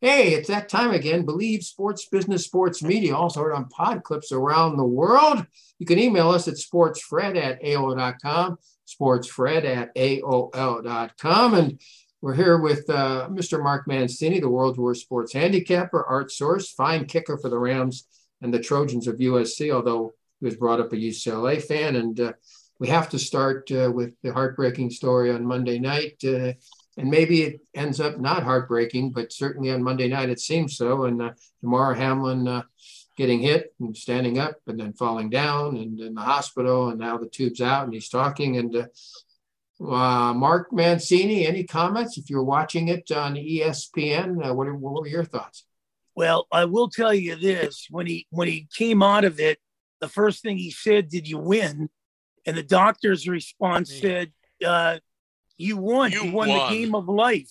Hey, it's that time again. Believe Sports Business Sports Media, also heard on pod clips around the world. You can email us at sportsfred at AOL.com, sportsfred at AOL.com. And we're here with uh, Mr. Mark Mancini, the world's worst sports handicapper, Art Source, fine kicker for the Rams and the Trojans of USC, although he was brought up a UCLA fan. And uh, we have to start uh, with the heartbreaking story on Monday night. And maybe it ends up not heartbreaking, but certainly on Monday night it seems so. And uh, Hamlin uh, getting hit and standing up and then falling down and in the hospital, and now the tube's out and he's talking. And uh, uh Mark Mancini, any comments? If you're watching it on ESPN, uh, what, are, what were your thoughts? Well, I will tell you this: when he when he came out of it, the first thing he said, "Did you win?" And the doctor's response yeah. said, uh, you won. You, you won, won, the game of life.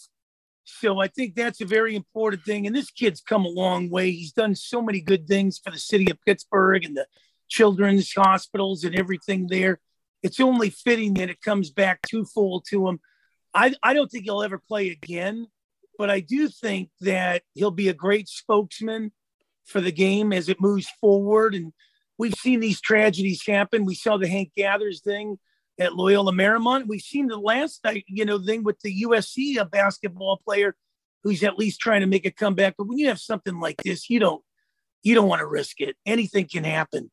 So I think that's a very important thing. And this kid's come a long way. He's done so many good things for the city of Pittsburgh and the children's hospitals and everything there. It's only fitting that it comes back twofold to him. I, I don't think he'll ever play again, but I do think that he'll be a great spokesman for the game as it moves forward. And we've seen these tragedies happen. We saw the Hank Gathers thing at Loyola Marymount. We've seen the last you know, thing with the USC a basketball player who's at least trying to make a comeback. But when you have something like this, you don't you don't want to risk it. Anything can happen.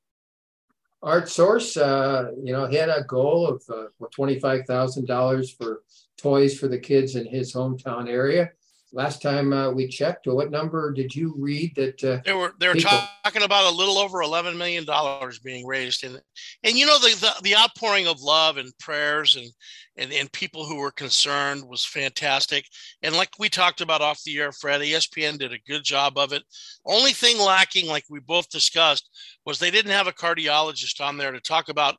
Art Source, uh, you know, had a goal of uh, twenty five thousand dollars for toys for the kids in his hometown area last time uh, we checked, what number did you read that uh, they were they were people... talking about a little over eleven million dollars being raised, and and you know the, the, the outpouring of love and prayers and, and and people who were concerned was fantastic. And like we talked about off the air, Fred, ESPN did a good job of it. Only thing lacking, like we both discussed, was they didn't have a cardiologist on there to talk about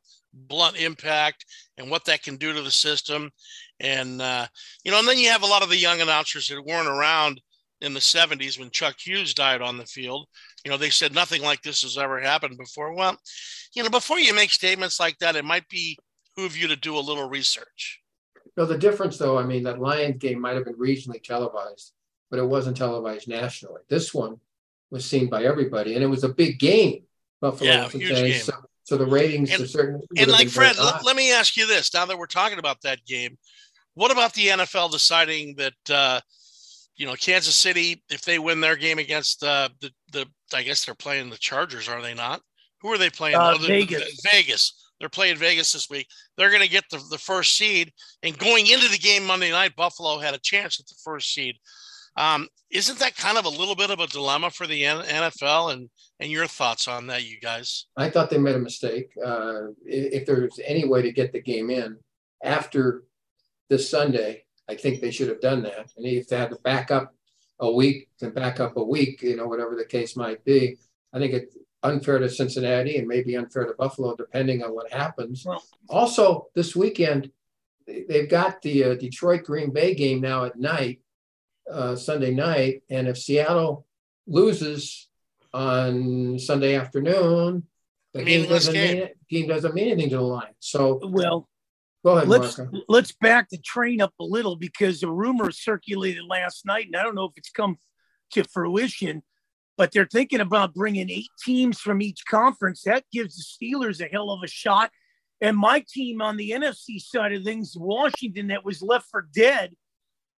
blunt impact and what that can do to the system and, uh, you know, and then you have a lot of the young announcers that weren't around in the 70s when Chuck Hughes died on the field. You know, they said nothing like this has ever happened before. Well, you know, before you make statements like that, it might be who of you to do a little research. No, the difference, though, I mean, that Lions game might have been regionally televised, but it wasn't televised nationally. This one was seen by everybody, and it was a big game. Buffalo yeah, huge game. So, so, the ratings and, are certain. And like Fred, let, let, me ask you this: now that we're talking about that game, what about the NFL deciding that uh, you know Kansas City, if they win their game against uh, the the, I guess they're playing the Chargers, are they not? Who are they playing? Uh, oh, Vegas. Vegas. They're playing Vegas this week. They're going to get the, the first seed. And going into the game Monday night, Buffalo had a chance at the first seed. Um, isn't that kind of a little bit of a dilemma for the NFL? And and your thoughts on that, you guys? I thought they made a mistake. Uh, if there's any way to get the game in after this Sunday. I think they should have done that. And if they had to back up a week, to back up a week, you know, whatever the case might be, I think it's unfair to Cincinnati and maybe unfair to Buffalo, depending on what happens. Well, also, this weekend, they've got the uh, Detroit Green Bay game now at night, uh, Sunday night. And if Seattle loses on Sunday afternoon, the game doesn't, game. Mean, game doesn't mean anything to the line. So, well, Go ahead, let's Marco. let's back the train up a little because a rumor circulated last night, and I don't know if it's come to fruition, but they're thinking about bringing eight teams from each conference. That gives the Steelers a hell of a shot. And my team on the NFC side of things, Washington, that was left for dead,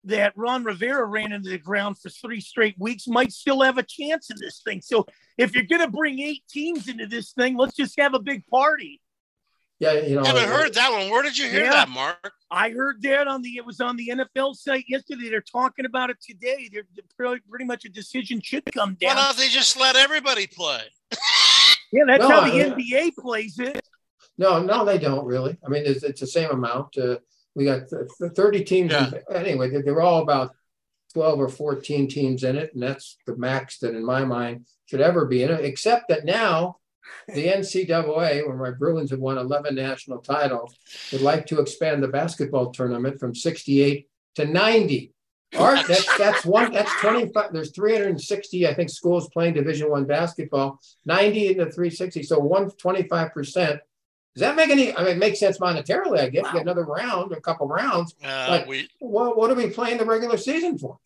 that Ron Rivera ran into the ground for three straight weeks, might still have a chance in this thing. So if you're going to bring eight teams into this thing, let's just have a big party. Yeah, you know. I haven't heard that one. Where did you hear yeah, that, Mark? I heard that on the. It was on the NFL site yesterday. They're talking about it today. They're, they're pretty much a decision should come down. Why don't they just let everybody play? yeah, that's no, how the I, NBA plays it. No, no, they don't really. I mean, it's, it's the same amount. Uh, we got 30 teams. Yeah. Anyway, they're all about 12 or 14 teams in it, and that's the max that, in my mind, should ever be in it. Except that now the NCAA, where my Bruins have won 11 national titles, would like to expand the basketball tournament from 68 to 90. Art, that's that's one that's 25. There's 360, I think, schools playing Division One basketball, 90 into 360. So 125 percent. Does that make any? I mean, it makes sense monetarily. I guess wow. get another round, a couple rounds. Uh, but we, what, what are we playing the regular season for?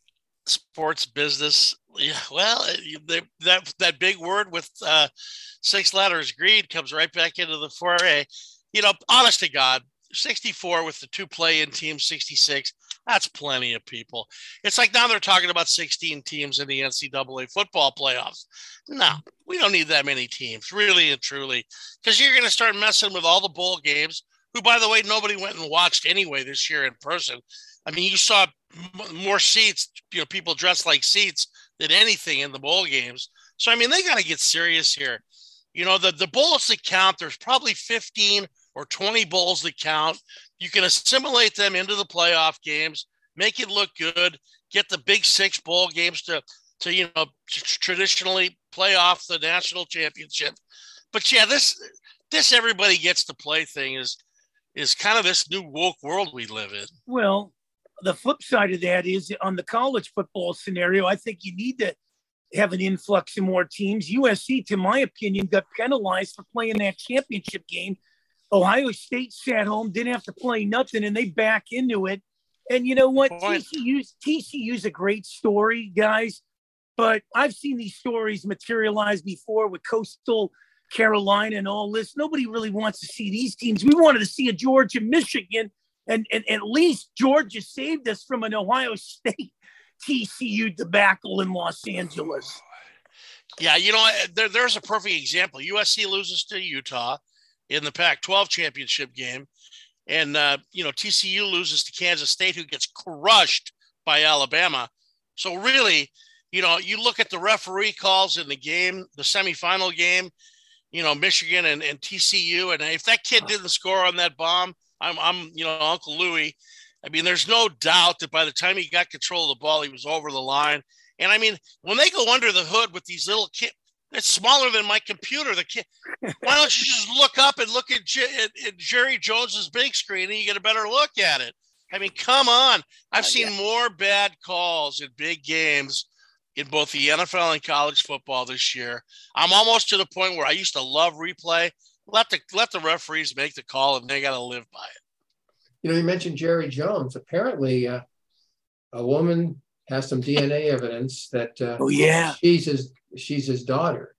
sports business. Yeah, well, they, that that big word with uh, six letters, greed, comes right back into the foray. You know, honest to God, 64 with the two play-in teams, 66. That's plenty of people. It's like now they're talking about 16 teams in the NCAA football playoffs. No, we don't need that many teams, really and truly, because you're going to start messing with all the bowl games. Who, by the way, nobody went and watched anyway this year in person. I mean, you saw more seats, you know, people dressed like seats than anything in the bowl games. So I mean, they got to get serious here. You know, the the bowls that count. There's probably 15 or 20 bowls that count. You can assimilate them into the playoff games, make it look good, get the big six bowl games to to you know traditionally play off the national championship. But yeah, this this everybody gets to play thing is is kind of this new woke world we live in. Well, the flip side of that is on the college football scenario, I think you need to have an influx of more teams. USC, to my opinion, got penalized for playing that championship game. Ohio State sat home, didn't have to play nothing, and they back into it. And you know what? TCU's TCU's a great story, guys. But I've seen these stories materialize before with Coastal Carolina and all this. Nobody really wants to see these teams. We wanted to see a Georgia, Michigan, and, and at least Georgia saved us from an Ohio State TCU debacle in Los Angeles. Yeah, you know, there, there's a perfect example. USC loses to Utah in the Pac 12 championship game. And, uh, you know, TCU loses to Kansas State, who gets crushed by Alabama. So, really, you know, you look at the referee calls in the game, the semifinal game, you know, Michigan and, and TCU. And if that kid didn't score on that bomb, I'm, I'm, you know, Uncle Louie. I mean, there's no doubt that by the time he got control of the ball, he was over the line. And I mean, when they go under the hood with these little kids, it's smaller than my computer. The kid, why don't you just look up and look at, J- at, at Jerry Jones's big screen and you get a better look at it? I mean, come on. I've uh, seen yeah. more bad calls in big games in both the NFL and college football this year. I'm almost to the point where I used to love replay. Let the let the referees make the call, and they got to live by it. You know, you mentioned Jerry Jones. Apparently, uh, a woman has some DNA evidence that uh, oh yeah she's his she's his daughter.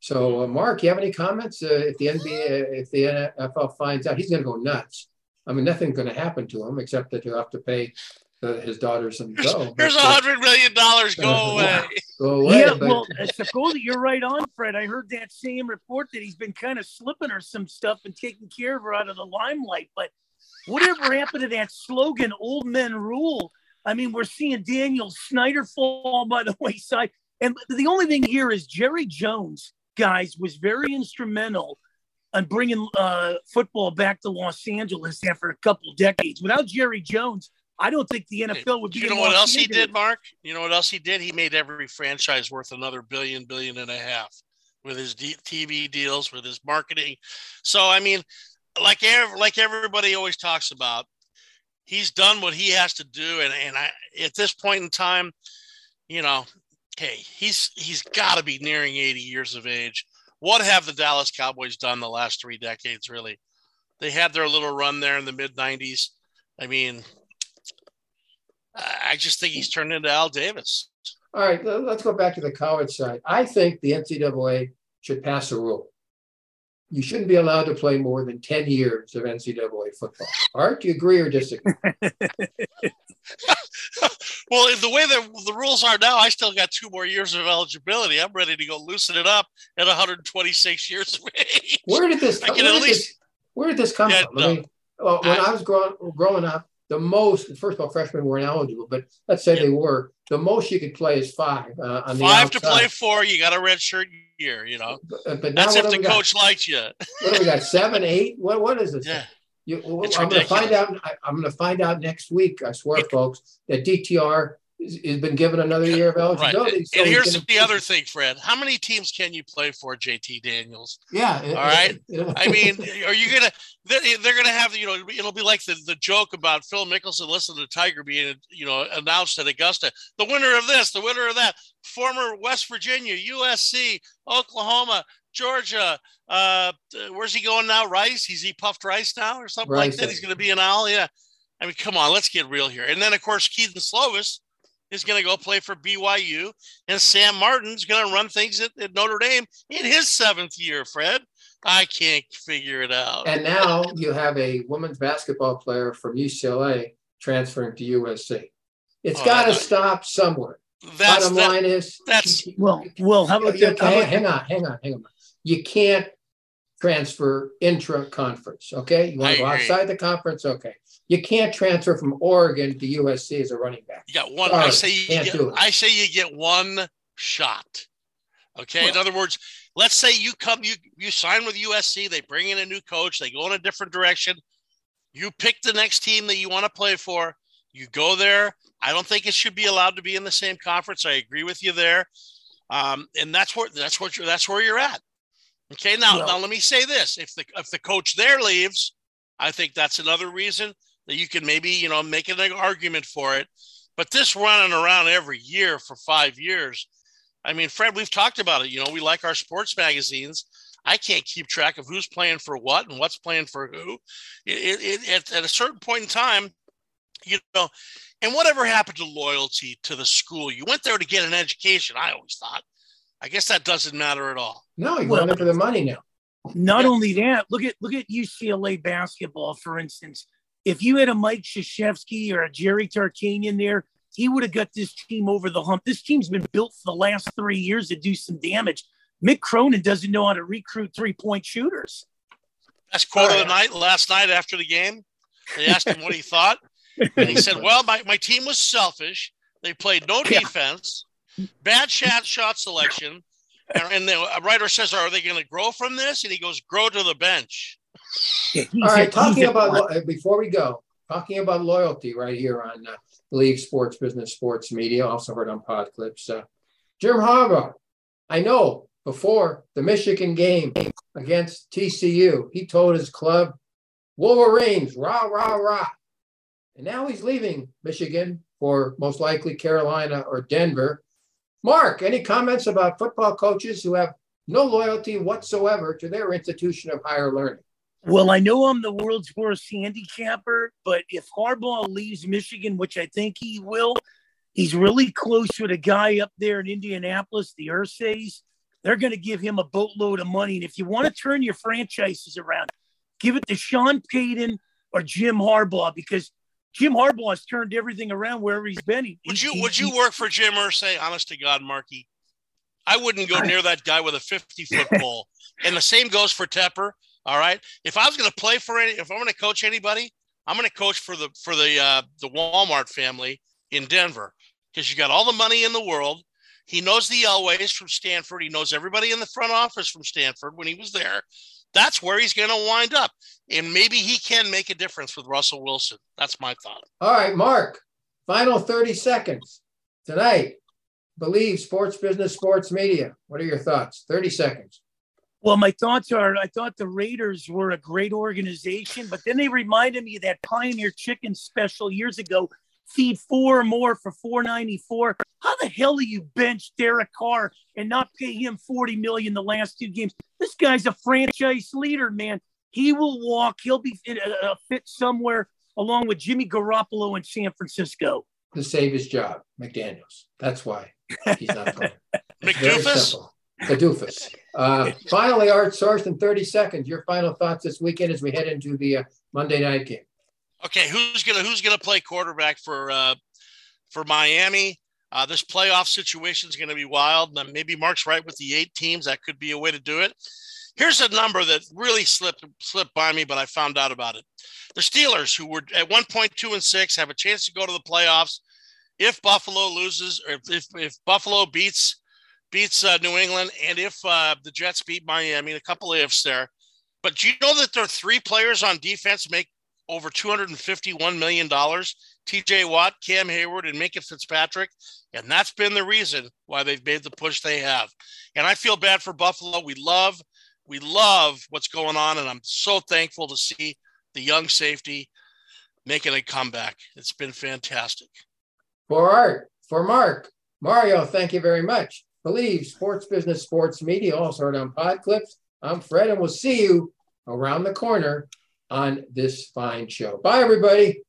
So, uh, Mark, you have any comments? Uh, if the NBA, if the NFL finds out, he's going to go nuts. I mean, nothing's going to happen to him except that he'll have to pay the, his daughters and go. Here's a hundred million dollars. Go away. go away. Yeah, but... well, supposedly you're right on, Fred. I heard that same report that he's been kind of slipping her some stuff and taking care of her out of the limelight. But whatever happened to that slogan, "Old Men Rule"? I mean, we're seeing Daniel Snyder fall by the wayside, and the only thing here is Jerry Jones, guys, was very instrumental on bringing uh, football back to Los Angeles after a couple decades. Without Jerry Jones, I don't think the NFL would be. You know what else he did, Mark? You know what else he did? He made every franchise worth another billion, billion and a half with his TV deals, with his marketing. So I mean, like like everybody always talks about, he's done what he has to do, and and I at this point in time, you know, hey, he's he's got to be nearing 80 years of age. What have the Dallas Cowboys done the last three decades? Really, they had their little run there in the mid 90s. I mean, I just think he's turned into Al Davis. All right, let's go back to the college side. I think the NCAA should pass a rule. You shouldn't be allowed to play more than 10 years of NCAA football. Art, do you agree or disagree? well, the way that the rules are now, I still got two more years of eligibility. I'm ready to go loosen it up at 126 years of age. Where did this, where did, this, where did this come yeah, from? No, I mean, well, when I, I was growing, growing up, the most, first of all, freshmen weren't eligible, but let's say they were. The most you could play is five. Uh, five to play four. You got a red shirt year. You know, but, but that's if the coach got? likes you. what do we got? Seven, eight. What what is this? Yeah. You, I'm going to find out. I, am going to find out next week. I swear, folks, that DTR has been given another year of eligibility. Right. So and here's the other thing, Fred. How many teams can you play for, JT Daniels? Yeah. All right. I mean, are you gonna? They're, they're gonna have you know. It'll be like the, the joke about Phil Mickelson listening to Tiger being you know announced at Augusta. The winner of this, the winner of that. Former West Virginia, USC, Oklahoma, Georgia. Uh, where's he going now? Rice? He's he puffed Rice now or something Rice. like that. He's going to be an owl. Yeah. I mean, come on, let's get real here. And then of course Kedon Slovis is going to go play for BYU, and Sam Hartman's going to run things at, at, Notre Dame in his seventh year. Fred, I can't figure it out. And now you have a women's basketball player from UCLA transferring to USC. It's oh, got to stop somewhere. That's, Bottom that, line is that's well, well. How about, you, that, how hang on, hang on, hang on. You can't transfer intra conference. Okay, you want to go outside the conference. Okay, you can't transfer from Oregon to USC as a running back. You got one. Sorry, I say you get, I say you get one shot. Okay. Well, in other words, let's say you come, you you sign with USC. They bring in a new coach. They go in a different direction. You pick the next team that you want to play for. You go there. I don't think it should be allowed to be in the same conference. I agree with you there. Um, and that's where that's what you're that's where you're at. Okay, now well, now let me say this: if the if the coach there leaves, I think that's another reason that you can maybe you know make an argument for it. But this running around every year for five years, I mean, Fred, we've talked about it. You know, we like our sports magazines. I can't keep track of who's playing for what and what's playing for who. It, it, it, at a certain point in time, you know, and whatever happened to loyalty to the school? You went there to get an education. I always thought. I guess that doesn't matter at all. No, you're well, going there for the money now. Not yeah. only that, look at look at UCLA basketball, for instance. If you had a Mike Krzyzewski or a Jerry Tarkanian there, he would have got this team over the hump. This team's been built for the last three years to do some damage. Mick Cronin doesn't know how to recruit three point shooters. Best quote of the night last night after the game. They asked him what he thought. And he said, Well, my, my team was selfish. They played no defense, bad shot, shot selection. And the writer says, Are they going to grow from this? And he goes, Grow to the bench. All right, talking about before we go, talking about loyalty right here on uh, League Sports Business Sports Media, also heard on Pod Clips. Uh, Jim Harbaugh, I know before the Michigan game against TCU, he told his club, Wolverines, rah, rah, rah. And now he's leaving Michigan for most likely Carolina or Denver. Mark, any comments about football coaches who have no loyalty whatsoever to their institution of higher learning? Well, I know I'm the world's worst handicapper, but if Harbaugh leaves Michigan, which I think he will, he's really close with a guy up there in Indianapolis, the Irsays. They're going to give him a boatload of money. And if you want to turn your franchises around, give it to Sean Payton or Jim Harbaugh because Jim Harbaugh has turned everything around wherever he's been. He, would you he, would he, you work for Jim Irsay? Honest to God, Marky, I wouldn't go near that guy with a fifty foot pole. and the same goes for Tepper. All right, if I was going to play for any, if I'm going to coach anybody, I'm going to coach for the for the uh, the Walmart family in Denver because you got all the money in the world. He knows the Elways from Stanford. He knows everybody in the front office from Stanford when he was there that's where he's going to wind up. And maybe he can make a difference with Russell Wilson. That's my thought. All right, Mark, final 30 seconds tonight. Believe sports business, sports media. What are your thoughts? 30 seconds. Well, my thoughts are I thought the Raiders were a great organization, but then they reminded me of that Pioneer Chicken special years ago feed four or more for 494. How the hell do you bench Derek Carr and not pay him 40 million the last two games? This guy's a franchise leader, man. He will walk. He'll be fit, uh, fit somewhere along with Jimmy Garoppolo in San Francisco. To save his job, McDaniels. That's why he's not playing. McDoofus? The doofus. Uh, finally, Art Source in 30 seconds. Your final thoughts this weekend as we head into the uh, Monday night game. Okay, who's gonna who's gonna play quarterback for uh, for Miami? Uh, this playoff situation is going to be wild. And Maybe Mark's right with the eight teams. That could be a way to do it. Here's a number that really slipped slipped by me, but I found out about it. The Steelers, who were at one point two and six, have a chance to go to the playoffs if Buffalo loses, or if if, if Buffalo beats beats uh, New England, and if uh, the Jets beat Miami. A couple of ifs there. But do you know that there are three players on defense make over $251 million. TJ Watt, Cam Heyward, and Minkah Fitzpatrick. And that's been the reason why they've made the push they have. And I feel bad for Buffalo. We love, we love what's going on. And I'm so thankful to see the young safety making a comeback. It's been fantastic. For Art, for Mark, Mario, thank you very much. Believe sports business, sports media, also heard on Pod Clips. I'm Fred, and we'll see you around the corner on this fine show. Bye, everybody.